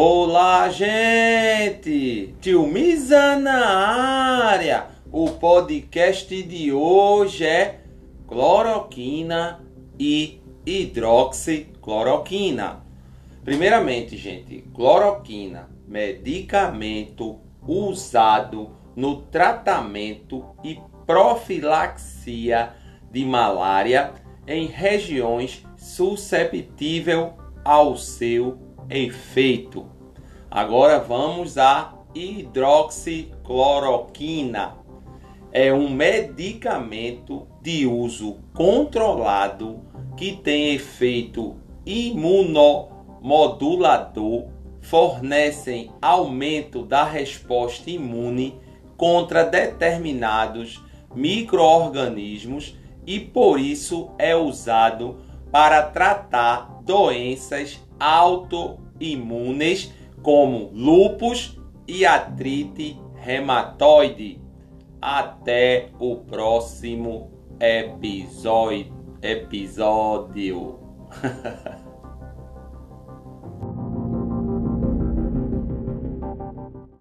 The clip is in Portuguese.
Olá, gente! Tio Misa na área! O podcast de hoje é cloroquina e hidroxicloroquina. Primeiramente, gente, cloroquina, medicamento usado no tratamento e profilaxia de malária em regiões susceptíveis ao seu efeito. Agora vamos à hidroxicloroquina. É um medicamento de uso controlado que tem efeito imunomodulador, fornecem aumento da resposta imune contra determinados microorganismos e por isso é usado para tratar doenças autoimunes como lúpus e artrite reumatoide. Até o próximo episódio. episódio.